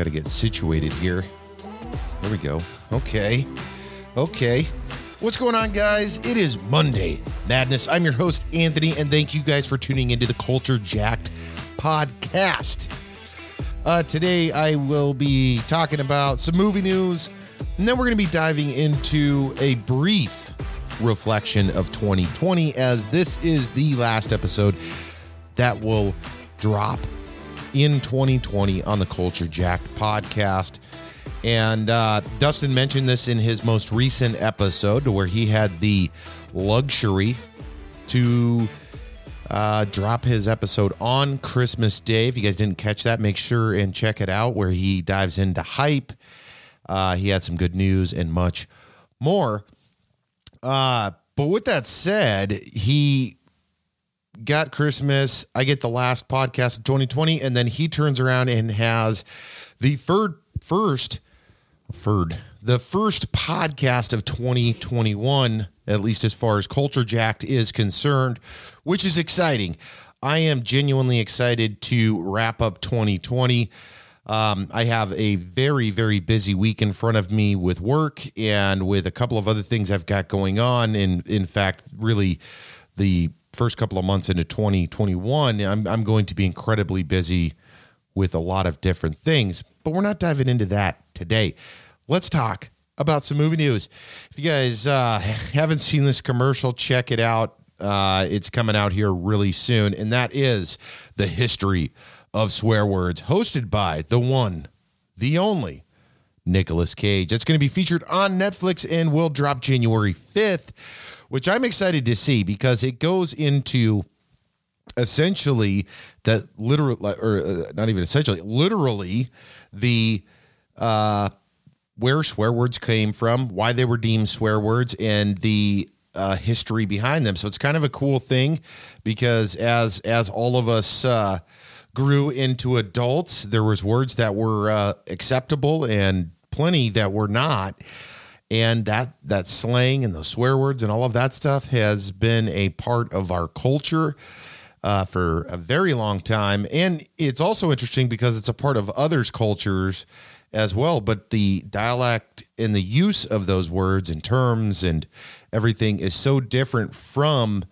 Got to get situated here. There we go. Okay. Okay. What's going on, guys? It is Monday Madness. I'm your host, Anthony, and thank you guys for tuning into the Culture Jacked podcast. Uh, today, I will be talking about some movie news, and then we're going to be diving into a brief reflection of 2020, as this is the last episode that will drop in 2020 on the Culture Jacked podcast. And uh, Dustin mentioned this in his most recent episode, where he had the luxury to uh, drop his episode on Christmas Day. If you guys didn't catch that, make sure and check it out, where he dives into hype. Uh, he had some good news and much more. Uh, but with that said, he got Christmas. I get the last podcast of 2020, and then he turns around and has the third, first, third, the first podcast of 2021, at least as far as Culture Jacked is concerned, which is exciting. I am genuinely excited to wrap up 2020. Um, I have a very, very busy week in front of me with work and with a couple of other things I've got going on. And in fact, really, the first couple of months into 2021, I'm, I'm going to be incredibly busy with a lot of different things, but we're not diving into that today. Let's talk about some movie news. If you guys uh, haven't seen this commercial, check it out. Uh, it's coming out here really soon, and that is the history of swear words, hosted by the one, the only Nicolas Cage. It's going to be featured on Netflix and will drop January 5th which I'm excited to see because it goes into essentially that literal or uh, not even essentially literally the uh where swear words came from why they were deemed swear words and the uh, history behind them. So it's kind of a cool thing because as as all of us uh grew into adults there was words that were uh, acceptable and plenty that were not and that that slang and those swear words and all of that stuff has been a part of our culture uh, for a very long time. And it's also interesting because it's a part of others cultures as well. But the dialect and the use of those words and terms and everything is so different from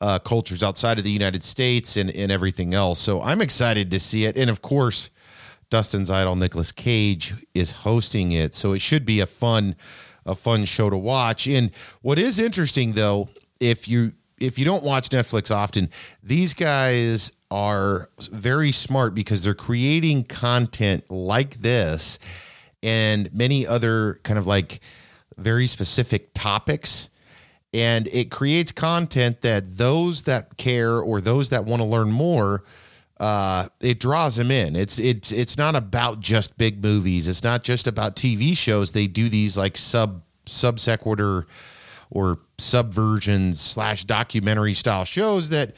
uh, cultures outside of the united states and, and everything else. So i'm excited to see it. And of course dustin's idol nicolas cage is hosting it. So it should be a fun a fun show to watch. And what is interesting though, if you if you don't watch Netflix often, these guys are very smart because they're creating content like this and many other kind of like very specific topics and it creates content that those that care or those that want to learn more uh, it draws them in. It's it's it's not about just big movies. It's not just about TV shows. They do these like sub sub sequitur or subversions slash documentary style shows that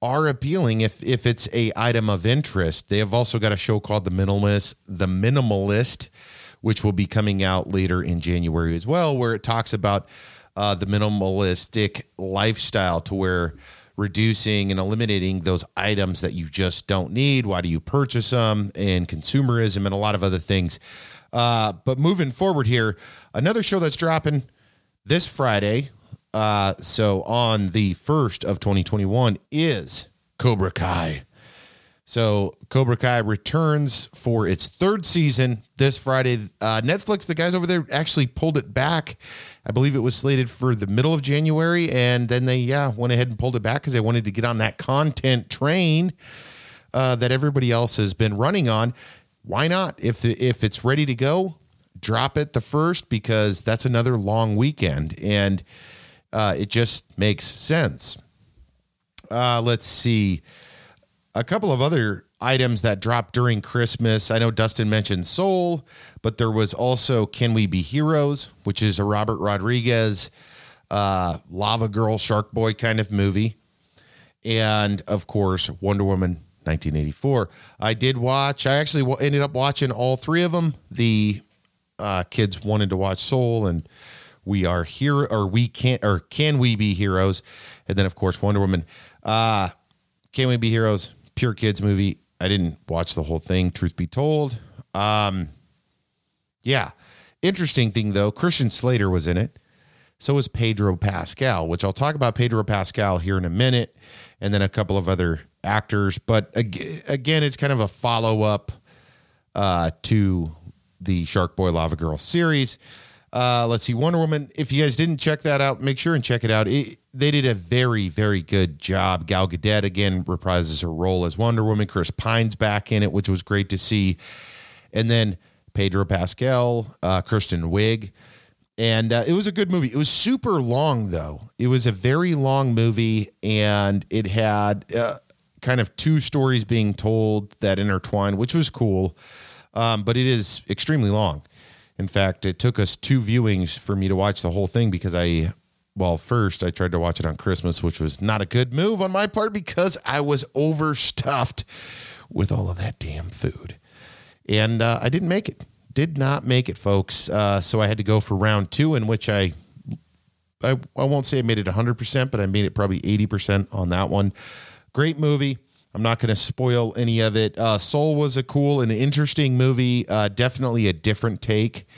are appealing if if it's a item of interest. They have also got a show called The Minimalist, The Minimalist, which will be coming out later in January as well, where it talks about uh, the minimalistic lifestyle to where reducing and eliminating those items that you just don't need. Why do you purchase them? And consumerism and a lot of other things. Uh, but moving forward here, another show that's dropping this Friday. Uh, so on the first of 2021 is Cobra Kai. So Cobra Kai returns for its third season this Friday. Uh, Netflix, the guys over there actually pulled it back. I believe it was slated for the middle of January, and then they yeah went ahead and pulled it back because they wanted to get on that content train uh, that everybody else has been running on. Why not? If if it's ready to go, drop it the first because that's another long weekend, and uh, it just makes sense. Uh, let's see a couple of other items that dropped during Christmas. I know Dustin mentioned Soul, but there was also Can We Be Heroes, which is a Robert Rodriguez uh, Lava Girl, Shark Boy kind of movie. And of course, Wonder Woman 1984. I did watch, I actually ended up watching all three of them. The uh, kids wanted to watch Soul and We Are Here, or We Can't, or Can We Be Heroes? And then, of course, Wonder Woman. Uh, Can We Be Heroes? Pure kids movie. I didn't watch the whole thing, truth be told. Um, yeah. Interesting thing though, Christian Slater was in it. So was Pedro Pascal, which I'll talk about Pedro Pascal here in a minute, and then a couple of other actors. But again, it's kind of a follow up uh, to the Shark Boy Lava Girl series. Uh, let's see, Wonder Woman. If you guys didn't check that out, make sure and check it out. It, they did a very, very good job. Gal Gadot again reprises her role as Wonder Woman. Chris Pine's back in it, which was great to see. And then Pedro Pascal, uh, Kristen Wiig. And uh, it was a good movie. It was super long, though. It was a very long movie, and it had uh, kind of two stories being told that intertwined, which was cool. Um, but it is extremely long. In fact, it took us two viewings for me to watch the whole thing because I, well, first I tried to watch it on Christmas, which was not a good move on my part because I was overstuffed with all of that damn food. And uh, I didn't make it did not make it, folks. Uh, so I had to go for round two, in which I, I, I won't say I made it 100%, but I made it probably 80% on that one. Great movie. I'm not going to spoil any of it. Uh, Soul was a cool and interesting movie. Uh, definitely a different take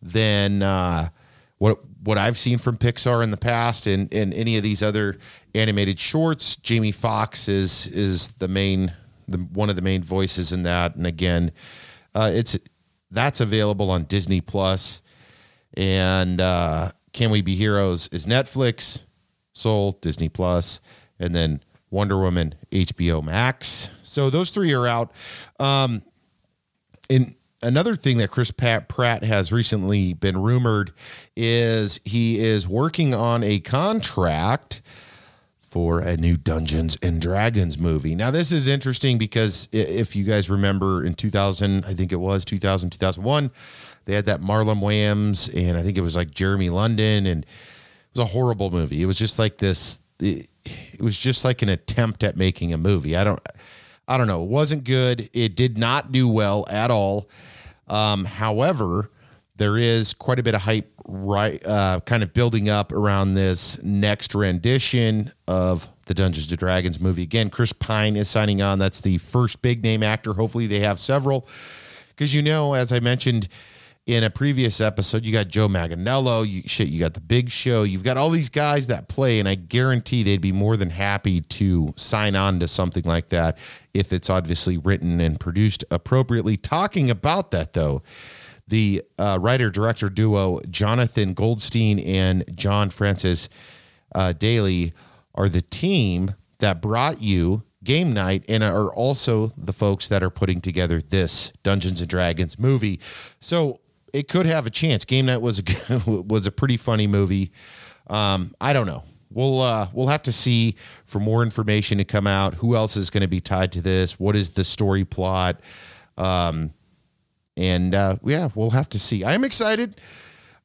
than uh, what what I've seen from Pixar in the past, and and any of these other animated shorts. Jamie Foxx is is the main the one of the main voices in that, and again, uh, it's that's available on Disney Plus. And uh, Can We Be Heroes is Netflix, Soul, Disney Plus, and then Wonder Woman, HBO Max. So those three are out. Um, and another thing that Chris Pat Pratt has recently been rumored is he is working on a contract for a new Dungeons and Dragons movie. Now, this is interesting because if you guys remember in 2000, I think it was 2000, 2001, they had that Marlon Wayans and I think it was like Jeremy London and it was a horrible movie. It was just like this it, it was just like an attempt at making a movie. I don't I don't know. It wasn't good. It did not do well at all. Um, however, there is quite a bit of hype right uh, kind of building up around this next rendition of the Dungeons and Dragons movie. Again, Chris Pine is signing on. That's the first big name actor. Hopefully, they have several. Because you know, as I mentioned in a previous episode, you got Joe Manganiello. You shit, you got the Big Show. You've got all these guys that play, and I guarantee they'd be more than happy to sign on to something like that if it's obviously written and produced appropriately. Talking about that, though the uh, writer director duo Jonathan Goldstein and John Francis uh, Daley are the team that brought you game night and are also the folks that are putting together this Dungeons and Dragons movie. So it could have a chance. Game night was a, was a pretty funny movie. Um, I don't know. We'll uh, we'll have to see for more information to come out. Who else is going to be tied to this? What is the story plot? Um, and uh, yeah, we'll have to see. I'm excited.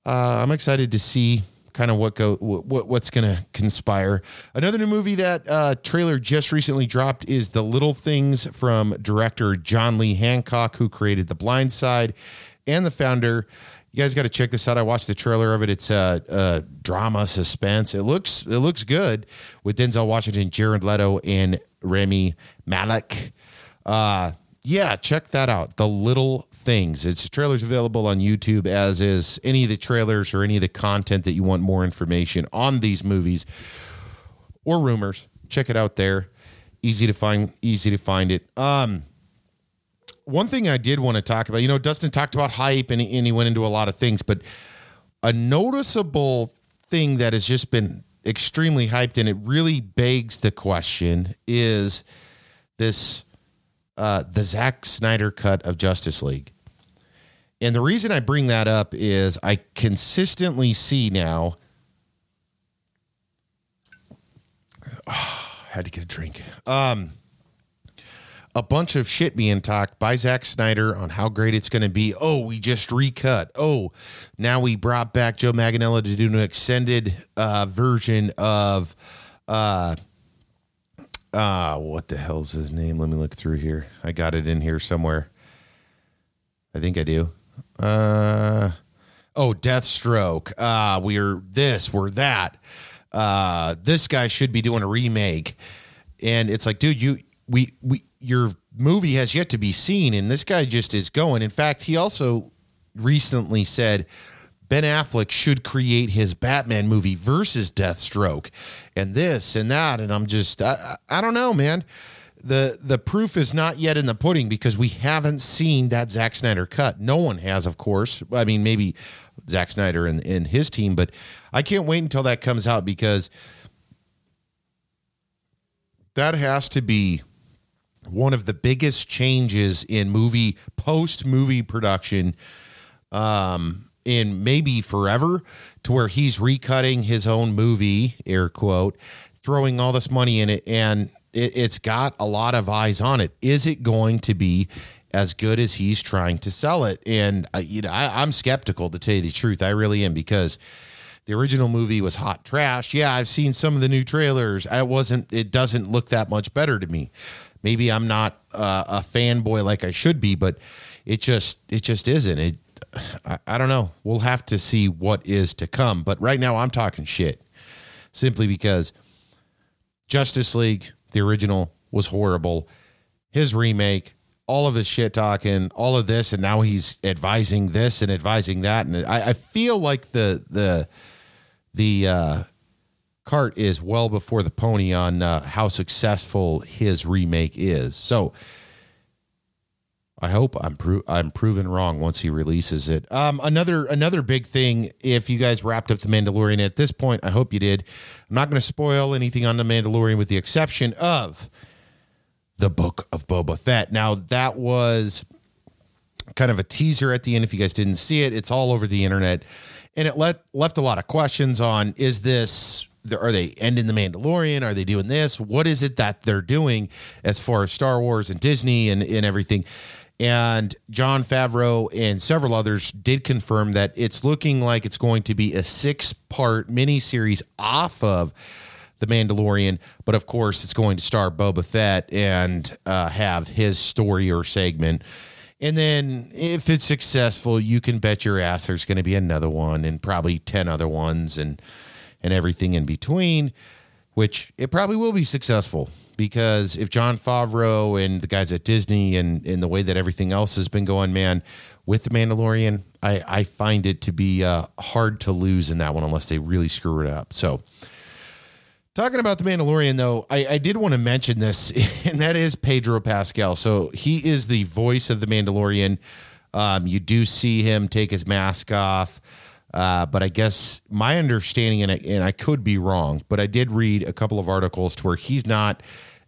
Uh, I'm excited to see kind of what go what what's going to conspire. Another new movie that uh, trailer just recently dropped is The Little Things from director John Lee Hancock, who created The Blind Side, and the founder. You guys got to check this out. I watched the trailer of it. It's a, drama suspense. It looks it looks good with Denzel Washington, Jared Leto, and Rami Malek. Uh, yeah, check that out. The Little Things. Its trailers available on YouTube, as is any of the trailers or any of the content that you want more information on these movies or rumors. Check it out there. Easy to find. Easy to find it. Um, one thing I did want to talk about. You know, Dustin talked about hype, and, and he went into a lot of things, but a noticeable thing that has just been extremely hyped, and it really begs the question: is this uh, the Zack Snyder cut of Justice League. And the reason I bring that up is I consistently see now. Oh, had to get a drink. Um, a bunch of shit being talked by Zack Snyder on how great it's going to be. Oh, we just recut. Oh, now we brought back Joe Manganiello to do an extended uh, version of uh, ah, what the hell's his name? Let me look through here. I got it in here somewhere. I think I do. Uh, oh, Deathstroke. Uh, we're this, we're that. Uh, this guy should be doing a remake, and it's like, dude, you we we you're movie has yet to be seen, and this guy just is going. In fact, he also recently said Ben Affleck should create his Batman movie versus Deathstroke, and this and that. And I'm just, I, I don't know, man. The the proof is not yet in the pudding because we haven't seen that Zack Snyder cut. No one has, of course. I mean, maybe Zack Snyder and, and his team, but I can't wait until that comes out because that has to be one of the biggest changes in movie post movie production um in maybe forever to where he's recutting his own movie air quote throwing all this money in it and it, it's got a lot of eyes on it. Is it going to be as good as he's trying to sell it? And uh, you know I, i'm skeptical to tell you the truth. I really am because the original movie was hot trash. Yeah i've seen some of the new trailers. I wasn't it doesn't look that much better to me maybe I'm not uh, a fanboy like I should be, but it just it just isn't. It I, I don't know. We'll have to see what is to come. But right now I'm talking shit simply because Justice League, the original, was horrible. His remake, all of his shit talking, all of this, and now he's advising this and advising that, and I, I feel like the the the uh, cart is well before the pony on uh, how successful his remake is. So I hope I'm pro- I'm proven wrong once he releases it. Um, another another big thing. If you guys wrapped up the Mandalorian at this point, I hope you did. I'm not going to spoil anything on the Mandalorian, with the exception of the Book of Boba Fett. Now that was kind of a teaser at the end. If you guys didn't see it, it's all over the internet, and it let left a lot of questions on: Is this are they ending the Mandalorian? Are they doing this? What is it that they're doing as far as Star Wars and Disney and, and everything? And Jon Favreau and several others did confirm that it's looking like it's going to be a six part miniseries off of The Mandalorian. But of course, it's going to star Boba Fett and uh, have his story or segment. And then if it's successful, you can bet your ass there's going to be another one and probably 10 other ones. And and everything in between, which it probably will be successful because if Jon Favreau and the guys at Disney and in the way that everything else has been going, man, with the Mandalorian, I, I find it to be uh, hard to lose in that one unless they really screw it up. So, talking about the Mandalorian, though, I, I did want to mention this, and that is Pedro Pascal. So he is the voice of the Mandalorian. Um, you do see him take his mask off. Uh, but I guess my understanding, and I, and I could be wrong, but I did read a couple of articles to where he's not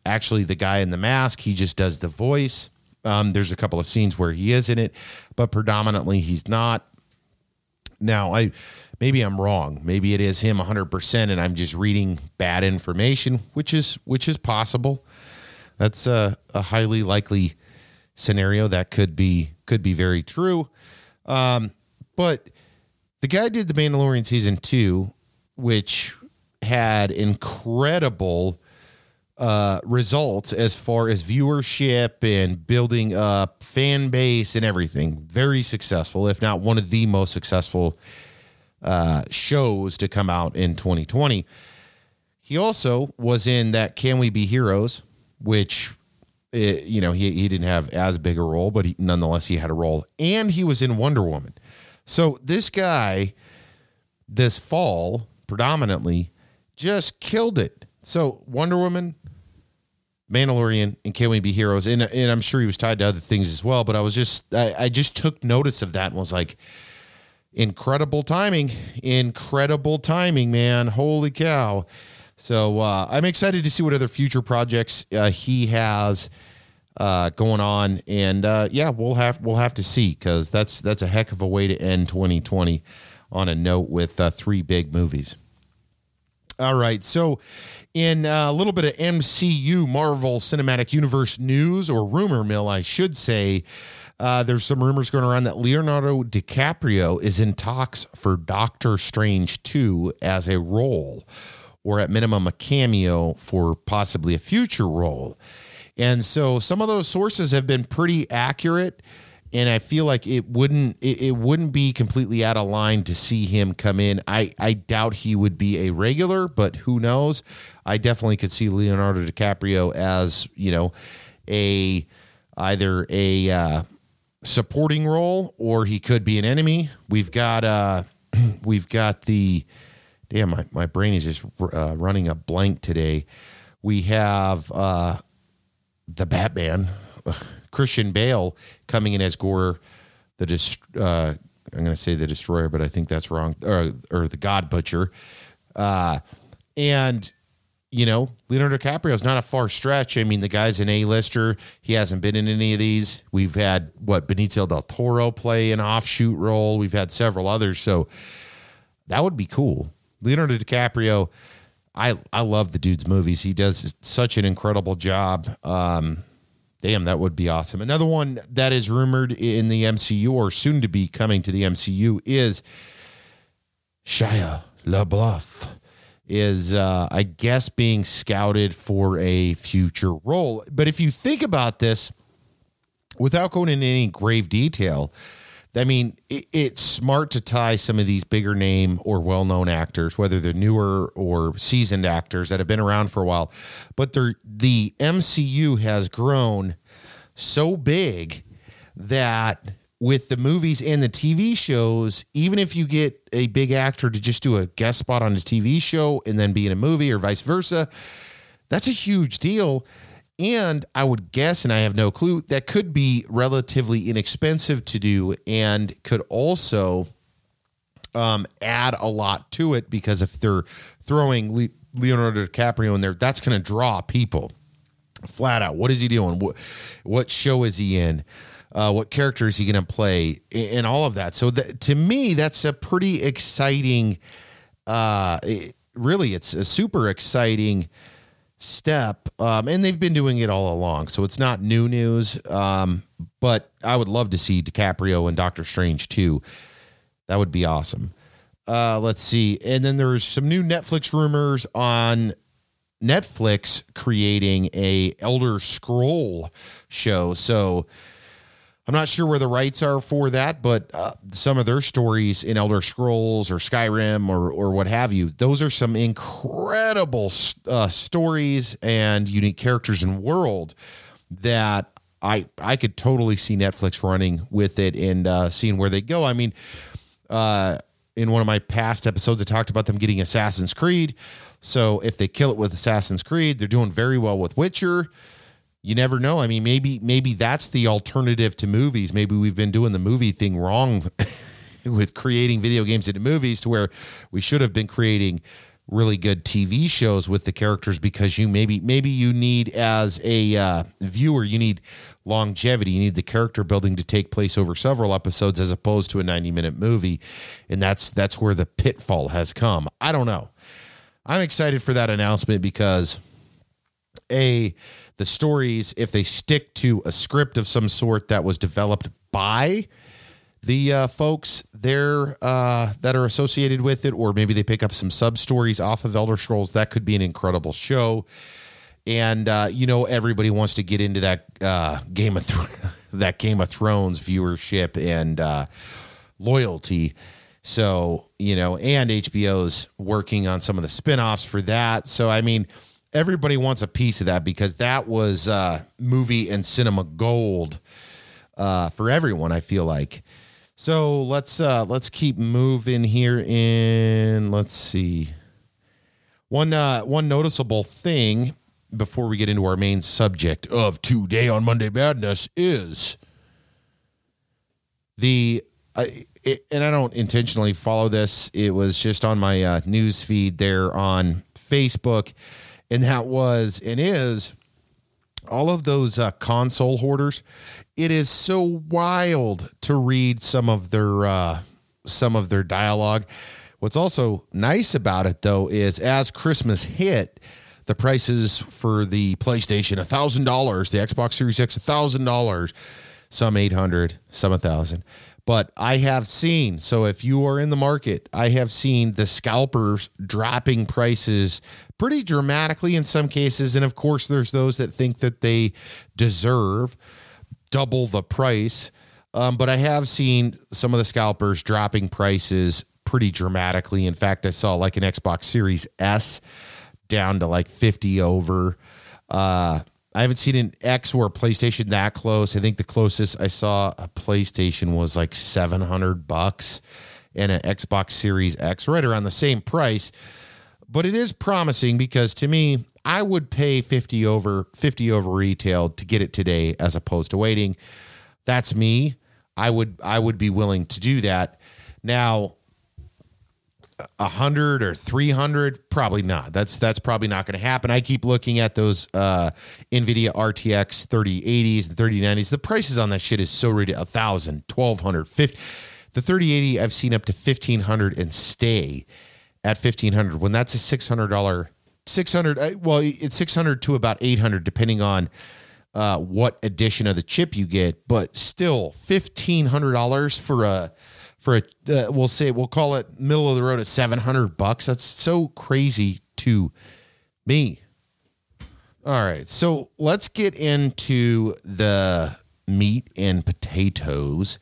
actually the guy in the mask. He just does the voice. Um, there's a couple of scenes where he is in it, but predominantly he's not. Now, I maybe I'm wrong. Maybe it is him 100%, and I'm just reading bad information, which is which is possible. That's a, a highly likely scenario that could be could be very true. Um, but the guy did the Mandalorian season two, which had incredible uh, results as far as viewership and building up fan base and everything. Very successful, if not one of the most successful uh, shows to come out in 2020. He also was in that Can We Be Heroes, which it, you know he he didn't have as big a role, but he, nonetheless he had a role, and he was in Wonder Woman. So this guy, this fall, predominantly, just killed it. So Wonder Woman, Mandalorian, and Can We Be Heroes, and and I'm sure he was tied to other things as well. But I was just I, I just took notice of that and was like, incredible timing, incredible timing, man! Holy cow! So uh, I'm excited to see what other future projects uh, he has uh, going on, and uh, yeah, we'll have we'll have to see because that's that's a heck of a way to end 2020 on a note with uh, three big movies. All right, so in uh, a little bit of MCU Marvel Cinematic Universe news or rumor mill, I should say. Uh, there's some rumors going around that Leonardo DiCaprio is in talks for Doctor Strange 2 as a role, or at minimum a cameo for possibly a future role. And so some of those sources have been pretty accurate and I feel like it wouldn't it, it, wouldn't be completely out of line to see him come in. I I doubt he would be a regular, but who knows? I definitely could see Leonardo DiCaprio as, you know, a either a uh, supporting role or he could be an enemy. We've got uh, we've got the damn my, my brain is just uh, running a blank today. We have uh, the Batman, Christian Bale coming in as Gorr, the dist- uh, I'm going to say the Destroyer, but I think that's wrong, or, or the God Butcher, uh, and you know, Leonardo DiCaprio is not a far stretch. I mean, the guy's an A-lister. He hasn't been in any of these. We've had what Benicio del Toro play an offshoot role. We've had several others. So that would be cool. Leonardo DiCaprio, I I love the dude's movies. He does such an incredible job. Um, damn, that would be awesome. Another one that is rumored in the MCU or soon to be coming to the MCU is Shia LaBeouf is uh, I guess being scouted for a future role. But if you think about this, without going into any grave detail, I mean, it, it's smart to tie some of these bigger name or well known actors, whether they're newer or seasoned actors that have been around for a while. But the MCU has grown so big that with the movies and the TV shows, even if you get a big actor to just do a guest spot on a TV show and then be in a movie or vice versa, that's a huge deal. And I would guess, and I have no clue, that could be relatively inexpensive to do and could also um, add a lot to it because if they're throwing Le- Leonardo DiCaprio in there, that's going to draw people flat out. What is he doing? What, what show is he in? Uh, what character is he going to play and all of that. So to me, that's a pretty exciting. Uh, really, it's a super exciting step, um, and they've been doing it all along. So it's not new news. Um, but I would love to see DiCaprio and Doctor Strange too. That would be awesome. Uh, let's see, and then there's some new Netflix rumors on Netflix creating a Elder Scroll show. So I'm not sure where the rights are for that, but uh, some of their stories in Elder Scrolls or Skyrim or or what have you, those are some incredible uh, stories and unique characters and world that I I could totally see Netflix running with it and uh, seeing where they go. I mean, uh, in one of my past episodes, I talked about them getting Assassin's Creed. So if they kill it with Assassin's Creed, they're doing very well with Witcher you never know. I mean, maybe maybe that's the alternative to movies. Maybe we've been doing the movie thing wrong with creating video games into movies to where we should have been creating really good TV shows with the characters because you maybe maybe you need as a uh, viewer you need longevity you need the character building to take place over several episodes as opposed to a 90 minute movie and that's that's where the pitfall has come I don't know I'm excited for that announcement because a the stories, if they stick to a script of some sort that was developed by the uh, folks there uh, that are associated with it, or maybe they pick up some sub stories off of Elder Scrolls, that could be an incredible show. And uh, you know, everybody wants to get into that uh, Game of Th- that Game of Thrones viewership and uh, loyalty. So you know, and HBO's working on some of the spinoffs for that. So I mean everybody wants a piece of that because that was uh, movie and cinema gold uh, for everyone. I feel like. So let's uh, let's keep moving here. In let's see one uh, one noticeable thing before we get into our main subject of today on Monday Madness is the. It, and I don't intentionally follow this. It was just on my uh, news feed there on Facebook and that was and is all of those uh, console hoarders. It is so wild to read some of their uh, some of their dialogue. What's also nice about it though is as Christmas hit, the prices for the PlayStation thousand dollars, the Xbox Series X thousand dollars, some eight hundred, some a thousand. But I have seen, so if you are in the market, I have seen the scalpers dropping prices pretty dramatically in some cases. And of course, there's those that think that they deserve double the price. Um, but I have seen some of the scalpers dropping prices pretty dramatically. In fact, I saw like an Xbox Series S down to like 50 over. Uh, I haven't seen an X or a PlayStation that close. I think the closest I saw a PlayStation was like 700 bucks and an Xbox Series X right around the same price. But it is promising because to me, I would pay 50 over 50 over retail to get it today as opposed to waiting. That's me. I would I would be willing to do that. Now, a hundred or three hundred, probably not. That's that's probably not going to happen. I keep looking at those uh, Nvidia RTX 3080s and 3090s. The prices on that shit is so ridiculous. A thousand, twelve hundred, fifty. The 3080 I've seen up to fifteen hundred and stay at fifteen hundred. When that's a six hundred dollar, six hundred. Uh, well, it's six hundred to about eight hundred, depending on uh, what edition of the chip you get. But still, fifteen hundred dollars for a for a uh, we'll say we'll call it middle of the road at 700 bucks. That's so crazy to me. All right. So let's get into the meat and potatoes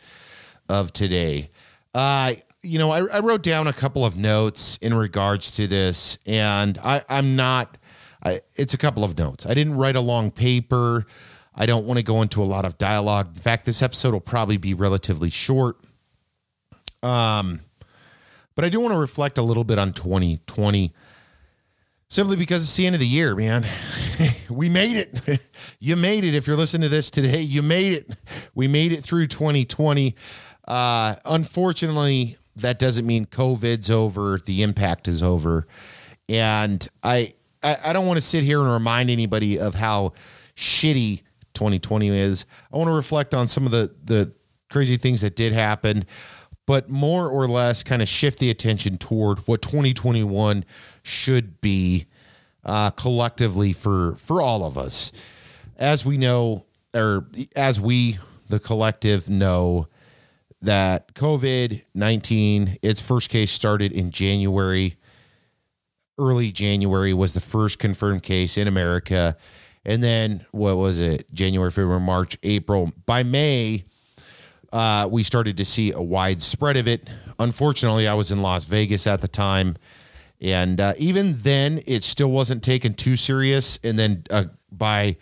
of today. Uh you know I, I wrote down a couple of notes in regards to this and i i'm not I, it's a couple of notes. I didn't write a long paper. I don't want to go into a lot of dialogue. In fact this episode will probably be relatively short um, but I do want to reflect a little bit on 2020 simply because it's the end of the year, man. we made it. you made it. If you're listening to this today, you made it. We made it through 2020. Uh, unfortunately, that doesn't mean COVID's over. The impact is over. And I, I, I don't want to sit here and remind anybody of how shitty 2020 is. I want to reflect on some of the, the crazy things that did happen but more or less kind of shift the attention toward what 2021 should be uh, collectively for for all of us. As we know, or as we the collective know that COVID 19, its first case started in January. Early January was the first confirmed case in America. And then what was it? January, February, March, April. By May, uh, we started to see a wide spread of it. Unfortunately, I was in Las Vegas at the time. And uh, even then, it still wasn't taken too serious. And then uh, by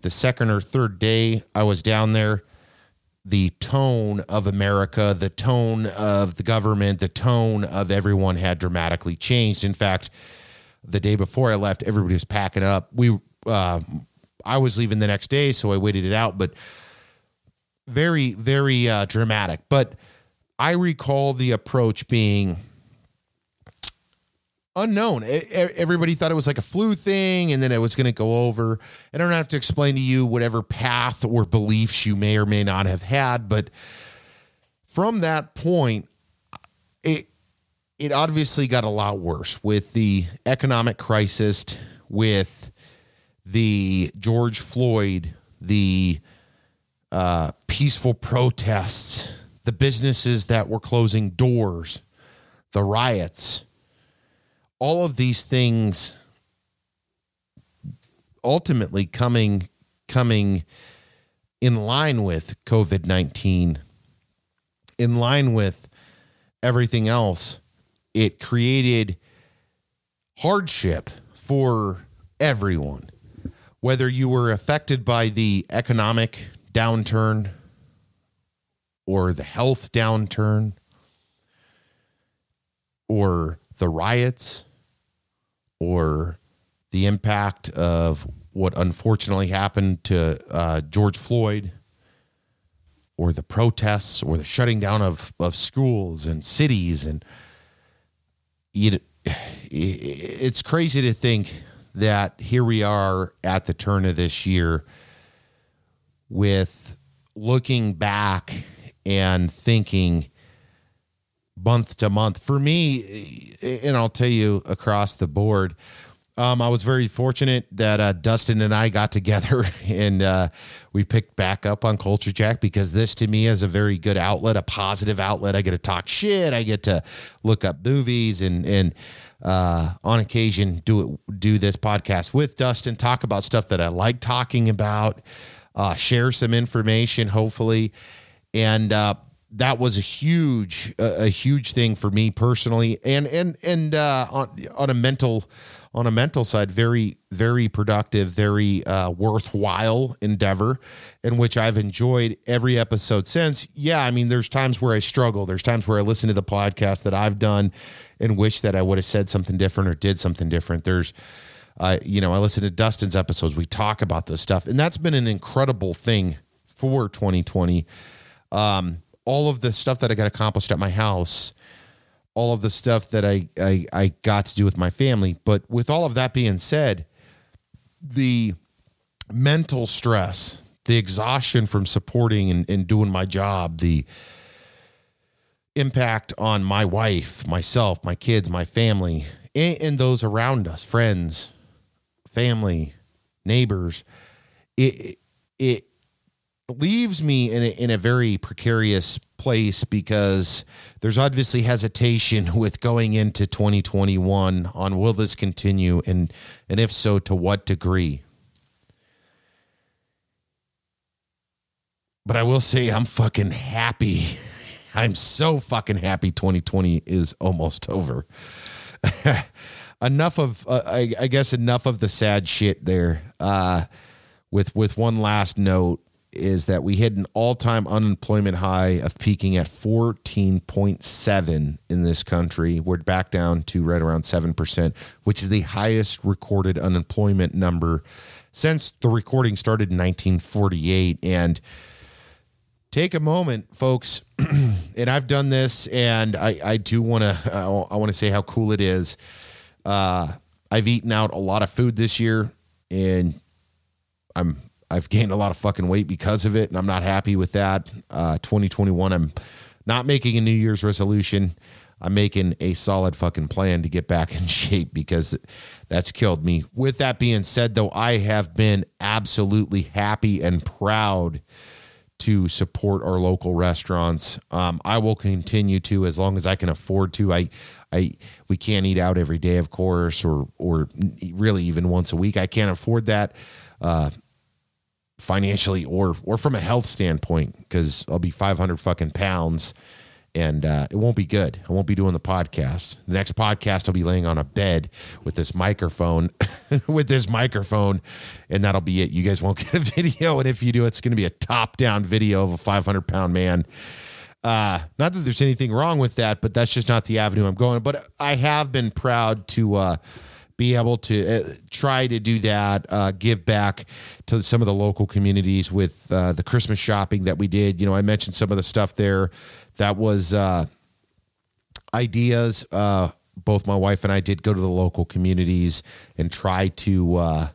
the second or third day I was down there, the tone of America, the tone of the government, the tone of everyone had dramatically changed. In fact, the day before I left, everybody was packing up. We, uh, I was leaving the next day, so I waited it out. But very, very uh, dramatic. But I recall the approach being unknown. Everybody thought it was like a flu thing and then it was going to go over. I don't have to explain to you whatever path or beliefs you may or may not have had, but from that point, it it obviously got a lot worse with the economic crisis, with the George Floyd, the uh, peaceful protests, the businesses that were closing doors, the riots, all of these things ultimately coming coming in line with COVID-19 in line with everything else it created hardship for everyone. Whether you were affected by the economic downturn or the health downturn or the riots or the impact of what unfortunately happened to uh, George Floyd or the protests or the shutting down of, of schools and cities and you it's crazy to think that here we are at the turn of this year with looking back and thinking month to month. For me, and I'll tell you across the board, um, I was very fortunate that uh, Dustin and I got together and uh, we picked back up on Culture Jack because this to me is a very good outlet, a positive outlet. I get to talk shit. I get to look up movies and and uh, on occasion do it, do this podcast with Dustin, talk about stuff that I like talking about uh, share some information, hopefully. And uh, that was a huge a, a huge thing for me personally and and and uh, on on a mental on a mental side very very productive very uh, worthwhile endeavor in which I've enjoyed every episode since. Yeah I mean there's times where I struggle. There's times where I listen to the podcast that I've done and wish that I would have said something different or did something different. There's uh, you know I listen to Dustin's episodes. We talk about this stuff. And that's been an incredible thing for 2020 um, all of the stuff that I got accomplished at my house, all of the stuff that I, I, I got to do with my family. But with all of that being said, the mental stress, the exhaustion from supporting and, and doing my job, the impact on my wife, myself, my kids, my family, and, and those around us, friends, family, neighbors, it it leaves me in a, in a very precarious place because there's obviously hesitation with going into 2021 on will this continue and and if so to what degree? But I will say I'm fucking happy. I'm so fucking happy 2020 is almost over enough of uh, I, I guess enough of the sad shit there uh with with one last note is that we hit an all-time unemployment high of peaking at 14.7 in this country. We're back down to right around 7%, which is the highest recorded unemployment number since the recording started in 1948 and take a moment folks and I've done this and I I do want to I want to say how cool it is. Uh I've eaten out a lot of food this year and I'm I've gained a lot of fucking weight because of it, and I'm not happy with that. Uh, 2021, I'm not making a New Year's resolution. I'm making a solid fucking plan to get back in shape because that's killed me. With that being said, though, I have been absolutely happy and proud to support our local restaurants. Um, I will continue to as long as I can afford to. I, I, we can't eat out every day, of course, or or really even once a week. I can't afford that. Uh, financially or or from a health standpoint because I'll be 500 fucking pounds and uh, it won't be good. I won't be doing the podcast. The next podcast I'll be laying on a bed with this microphone with this microphone and that'll be it. You guys won't get a video and if you do it's going to be a top down video of a 500 pound man. Uh, not that there's anything wrong with that, but that's just not the avenue I'm going. But I have been proud to uh, be able to uh, try to do that, uh, give back to some of the local communities with uh, the Christmas shopping that we did. You know, I mentioned some of the stuff there that was uh, ideas. Uh, both my wife and I did go to the local communities and try to uh,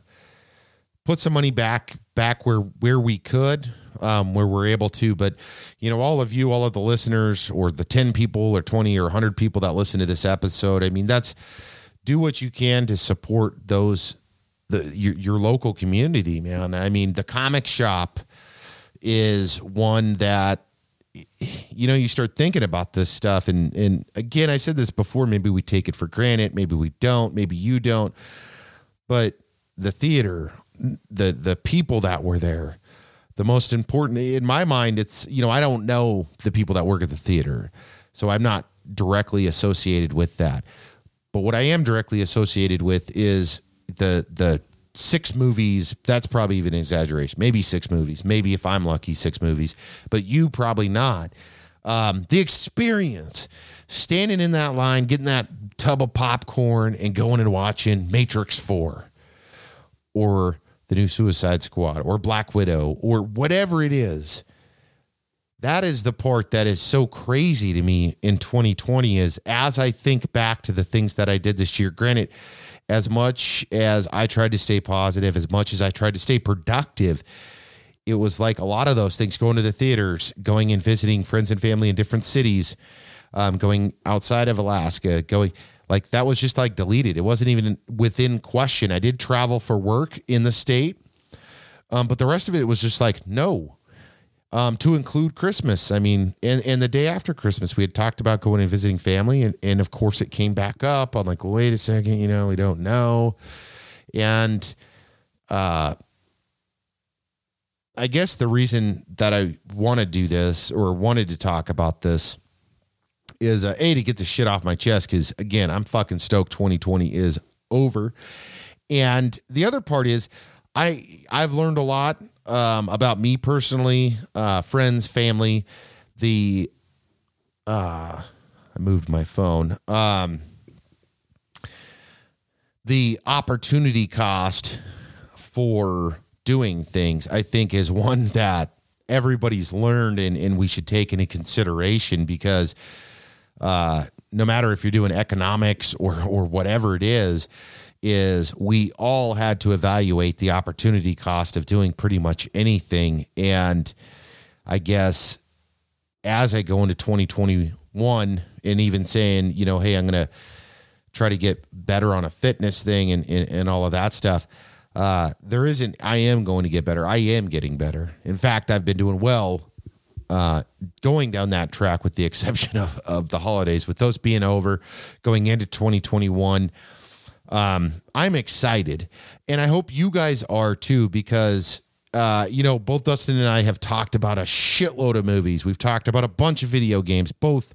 put some money back back where where we could. Um, where we're able to. But, you know, all of you, all of the listeners, or the 10 people or 20 or 100 people that listen to this episode, I mean, that's do what you can to support those the your, your local community, man. I mean, the comic shop is one that you know you start thinking about this stuff. And and again I said this before maybe we take it for granted maybe we don't maybe you don't. But the theater the the people that were there the most important in my mind it's you know I don't know the people that work at the theater. So I'm not directly associated with that. But what I am directly associated with is the the six movies. That's probably even an exaggeration. Maybe six movies. Maybe if I'm lucky, six movies. But you probably not. Um, the experience, standing in that line, getting that tub of popcorn, and going and watching Matrix Four, or the new Suicide Squad, or Black Widow, or whatever it is that is the part that is so crazy to me in 2020 is as I think back to the things that I did this year, granted, as much as I tried to stay positive, as much as I tried to stay productive, it was like a lot of those things going to the theaters, going and visiting friends and family in different cities, um, going outside of Alaska, going like that was just like deleted. It wasn't even within question. I did travel for work in the state, um, but the rest of it was just like, no, um, to include Christmas. I mean, and, and the day after Christmas, we had talked about going and visiting family, and, and of course, it came back up. I'm like, wait a second, you know, we don't know. And uh, I guess the reason that I want to do this or wanted to talk about this is uh, a to get the shit off my chest because again I'm fucking stoked 2020 is over, and the other part is I I've learned a lot um, about me personally, uh, friends, family, the uh, I moved my phone. Um, the opportunity cost for doing things, I think, is one that everybody's learned and, and we should take into consideration because uh, no matter if you're doing economics or or whatever it is, is we all had to evaluate the opportunity cost of doing pretty much anything. And I guess as I go into 2021 and even saying, you know, hey, I'm going to try to get better on a fitness thing and, and, and all of that stuff. Uh, there isn't, I am going to get better. I am getting better. In fact, I've been doing well uh, going down that track with the exception of, of the holidays, with those being over, going into 2021. Um, I'm excited, and I hope you guys are too, because uh, you know, both Dustin and I have talked about a shitload of movies. We've talked about a bunch of video games, both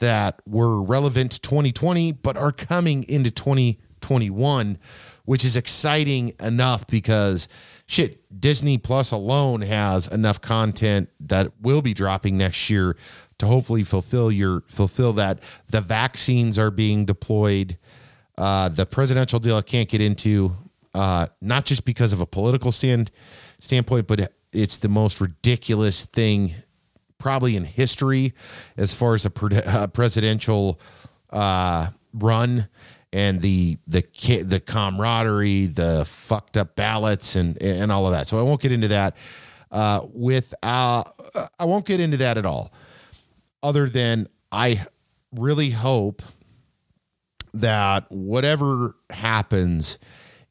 that were relevant to 2020, but are coming into 2021, which is exciting enough because shit, Disney Plus alone has enough content that will be dropping next year to hopefully fulfill your fulfill that. The vaccines are being deployed. Uh, the presidential deal I can't get into, uh, not just because of a political stand standpoint, but it's the most ridiculous thing probably in history as far as a pre- presidential uh, run and the the the camaraderie, the fucked up ballots, and and all of that. So I won't get into that. Uh, with uh, I won't get into that at all. Other than I really hope that whatever happens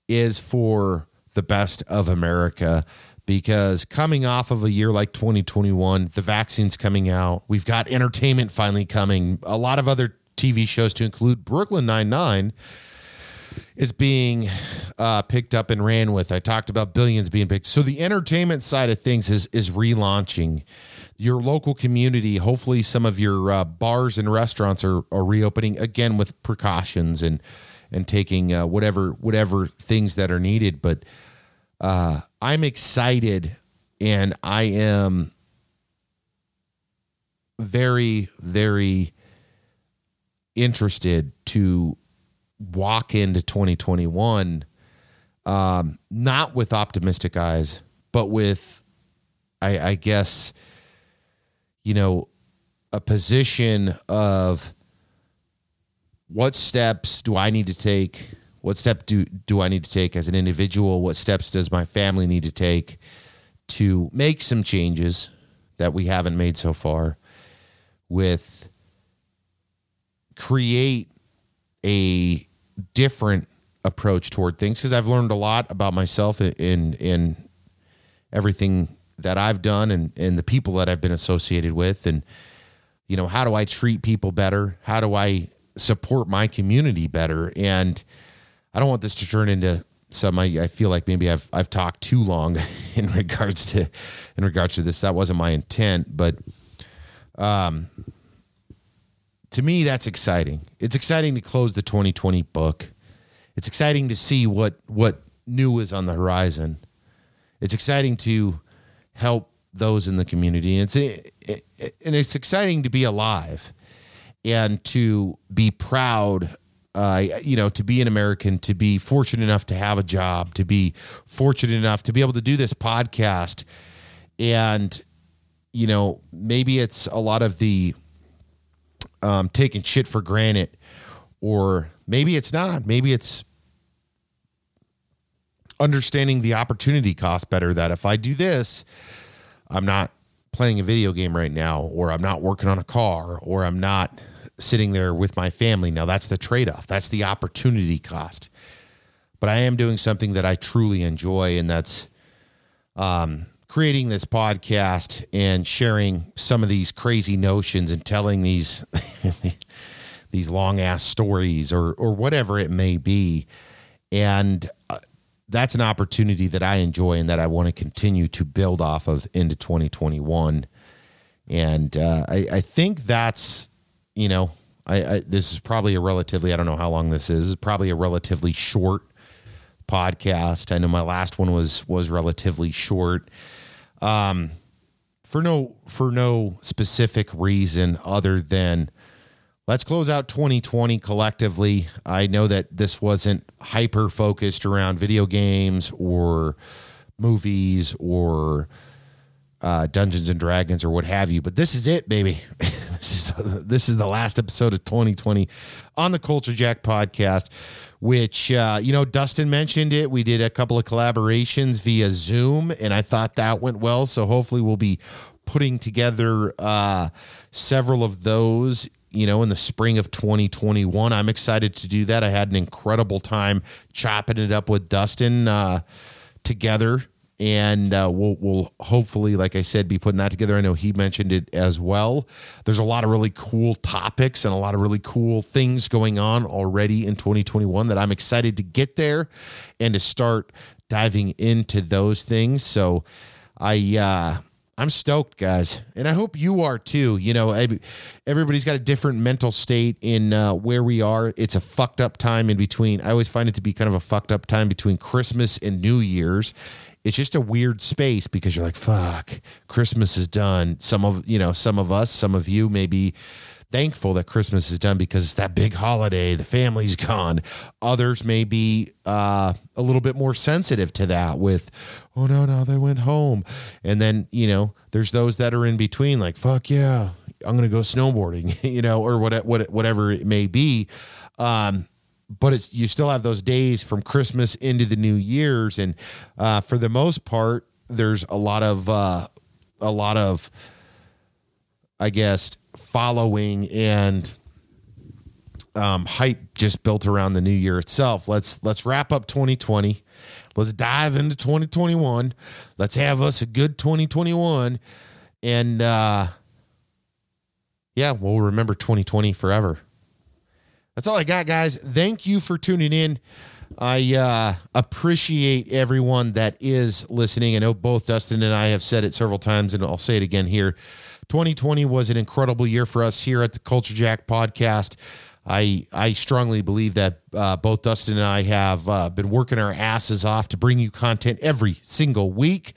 is for the best of America because coming off of a year like 2021, the vaccine's coming out, we've got entertainment finally coming, a lot of other TV shows to include Brooklyn Nine-Nine is being uh, picked up and ran with. I talked about billions being picked. So the entertainment side of things is is relaunching. Your local community, hopefully, some of your uh, bars and restaurants are, are reopening again with precautions and and taking uh, whatever whatever things that are needed. But uh, I'm excited, and I am very very interested to walk into 2021 um, not with optimistic eyes, but with, I, I guess, you know, a position of what steps do I need to take? What step do do I need to take as an individual? What steps does my family need to take to make some changes that we haven't made so far? With create a different approach toward things because I've learned a lot about myself in in everything that I've done and and the people that I've been associated with and you know how do I treat people better how do I support my community better and I don't want this to turn into some I, I feel like maybe I've I've talked too long in regards to in regards to this that wasn't my intent but um to me, that's exciting. It's exciting to close the 2020 book. It's exciting to see what what new is on the horizon. It's exciting to help those in the community. And it's and it's exciting to be alive and to be proud uh, you know, to be an American, to be fortunate enough to have a job, to be fortunate enough to be able to do this podcast. And, you know, maybe it's a lot of the um, taking shit for granted, or maybe it's not. Maybe it's understanding the opportunity cost better. That if I do this, I'm not playing a video game right now, or I'm not working on a car, or I'm not sitting there with my family. Now that's the trade off. That's the opportunity cost. But I am doing something that I truly enjoy, and that's um, creating this podcast and sharing some of these crazy notions and telling these these long ass stories or or whatever it may be and that's an opportunity that I enjoy and that I want to continue to build off of into 2021. And uh, I, I think that's, you know, I, I, this is probably a relatively I don't know how long this is. Probably a relatively short podcast. I know my last one was was relatively short. Um, for no for no specific reason other than let's close out 2020 collectively. I know that this wasn't hyper focused around video games or movies or uh, Dungeons and Dragons or what have you, but this is it, baby. this is this is the last episode of 2020 on the Culture Jack podcast. Which uh, you know, Dustin mentioned it. We did a couple of collaborations via Zoom, and I thought that went well. So hopefully, we'll be putting together uh, several of those you know, in the spring of 2021. I'm excited to do that. I had an incredible time chopping it up with Dustin uh, together. And uh, we'll, we'll hopefully, like I said, be putting that together. I know he mentioned it as well. There's a lot of really cool topics and a lot of really cool things going on already in 2021 that I'm excited to get there and to start diving into those things. So I, uh, I'm stoked, guys, and I hope you are too. You know, everybody's got a different mental state in uh, where we are. It's a fucked up time in between. I always find it to be kind of a fucked up time between Christmas and New Year's. It's just a weird space because you're like, fuck, Christmas is done. Some of you know, some of us, some of you, maybe thankful that Christmas is done because it's that big holiday. The family's gone. Others may be uh, a little bit more sensitive to that with, oh no, no, they went home. And then, you know, there's those that are in between, like, fuck yeah, I'm going to go snowboarding, you know, or what, what, whatever it may be. Um, but it's you still have those days from Christmas into the New Year's, and uh, for the most part, there's a lot of uh, a lot of, I guess, following and um, hype just built around the new year itself. Let's let's wrap up 2020. Let's dive into 2021. Let's have us a good 2021, and uh, yeah, we'll remember 2020 forever. That's all I got, guys. Thank you for tuning in. I uh, appreciate everyone that is listening. I know both Dustin and I have said it several times, and I'll say it again here. 2020 was an incredible year for us here at the Culture Jack podcast. I I strongly believe that uh, both Dustin and I have uh, been working our asses off to bring you content every single week.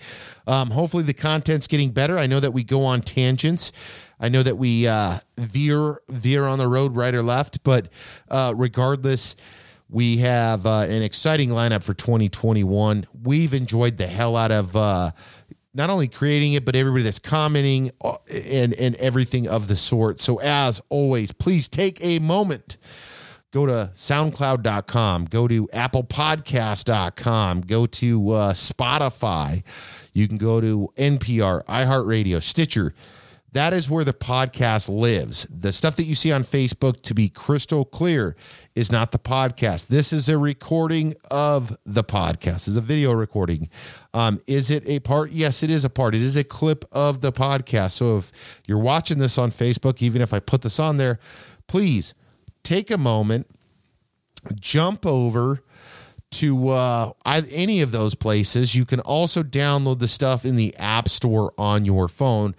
Um, hopefully, the content's getting better. I know that we go on tangents. I know that we uh, veer veer on the road right or left, but uh, regardless, we have uh, an exciting lineup for 2021. We've enjoyed the hell out of uh, not only creating it, but everybody that's commenting uh, and, and everything of the sort. So, as always, please take a moment. Go to soundcloud.com, go to applepodcast.com, go to uh, Spotify. You can go to NPR, iHeartRadio, Stitcher, that is where the podcast lives. The stuff that you see on Facebook, to be crystal clear, is not the podcast. This is a recording of the podcast. Is a video recording. Um, is it a part? Yes, it is a part. It is a clip of the podcast. So if you're watching this on Facebook, even if I put this on there, please take a moment, jump over to uh, any of those places. You can also download the stuff in the App Store on your phone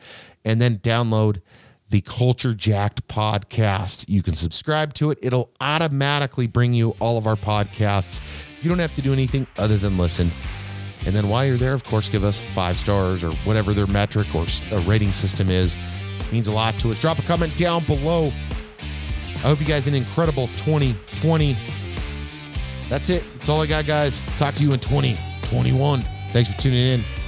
and then download the Culture Jacked podcast. You can subscribe to it, it'll automatically bring you all of our podcasts. You don't have to do anything other than listen. And then while you're there, of course, give us five stars or whatever their metric or rating system is. It means a lot to us. Drop a comment down below. I hope you guys an incredible 2020. That's it. That's all I got, guys. Talk to you in 2021. Thanks for tuning in.